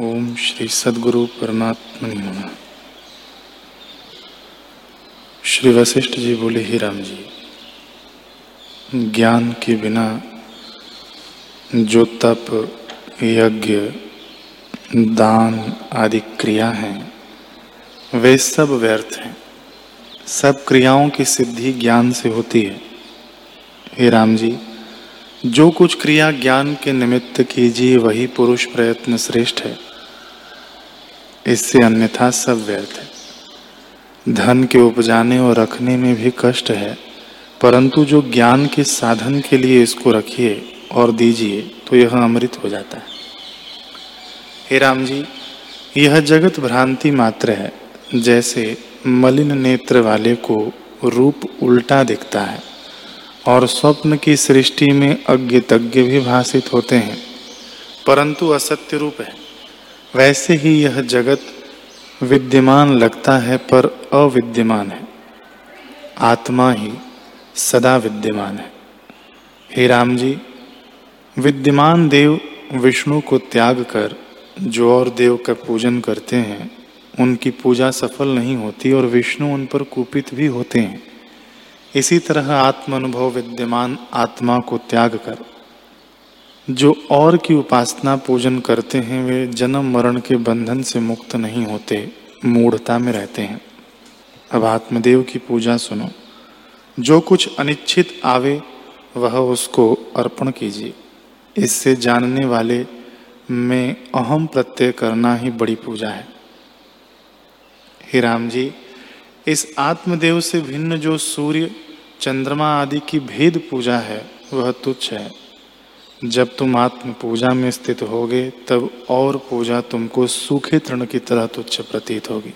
ओम श्री सदगुरु परमात्मा नमः। श्री वशिष्ठ जी बोले, ही राम जी, ज्ञान के बिना जो तप, यज्ञ, दान आदि क्रिया हैं, वे सब व्यर्थ हैं। सब क्रियाओं की सिद्धि ज्ञान से होती है। हे राम जी जो कुछ क्रिया ज्ञान के निमित्त कीजिए, वही पुरुष प्रयत्न श्रेष्ठ है। इससे अन्यथा सब व्यर्थ है। धन के उपजाने और रखने में भी कष्ट है, परंतु जो ज्ञान के साधन के लिए इसको रखिए और दीजिए तो यह अमृत हो जाता है। हे राम जी, यह जगत भ्रांति मात्र है, जैसे मलिन नेत्र वाले को रूप उल्टा दिखता है। और स्वप्न की सृष्टि में अज्ञ तज्ञ भी भाषित होते हैं। परंतु असत्य रूप है। वैसे ही यह जगत विद्यमान लगता है पर अविद्यमान है। आत्मा ही सदा विद्यमान है। हे राम जी, विद्यमान देव विष्णु को त्याग कर जो और देव का पूजन करते हैं, उनकी पूजा सफल नहीं होती और विष्णु उन पर कुपित भी होते हैं। इसी तरह आत्म अनुभव विद्यमान आत्मा को त्याग कर, जो और की उपासना पूजन करते हैं, वे जन्म मरण के बंधन से मुक्त नहीं होते, मूढ़ता में रहते हैं। अब आत्मदेव की पूजा सुनो। जो कुछ अनिच्छित आवे, वह उसको अर्पण कीजिए। इससे जानने वाले में अहम प्रत्यय करना ही बड़ी पूजा है। हे राम जी इस आत्मदेव से भिन्न जो सूर्य, चंद्रमा आदि की भेद पूजा है, वह तुच्छ है। जब तुम आत्म पूजा में स्थित होगे, तब और पूजा तुमको सूखे तृण की तरह तुच्छ प्रतीत होगी।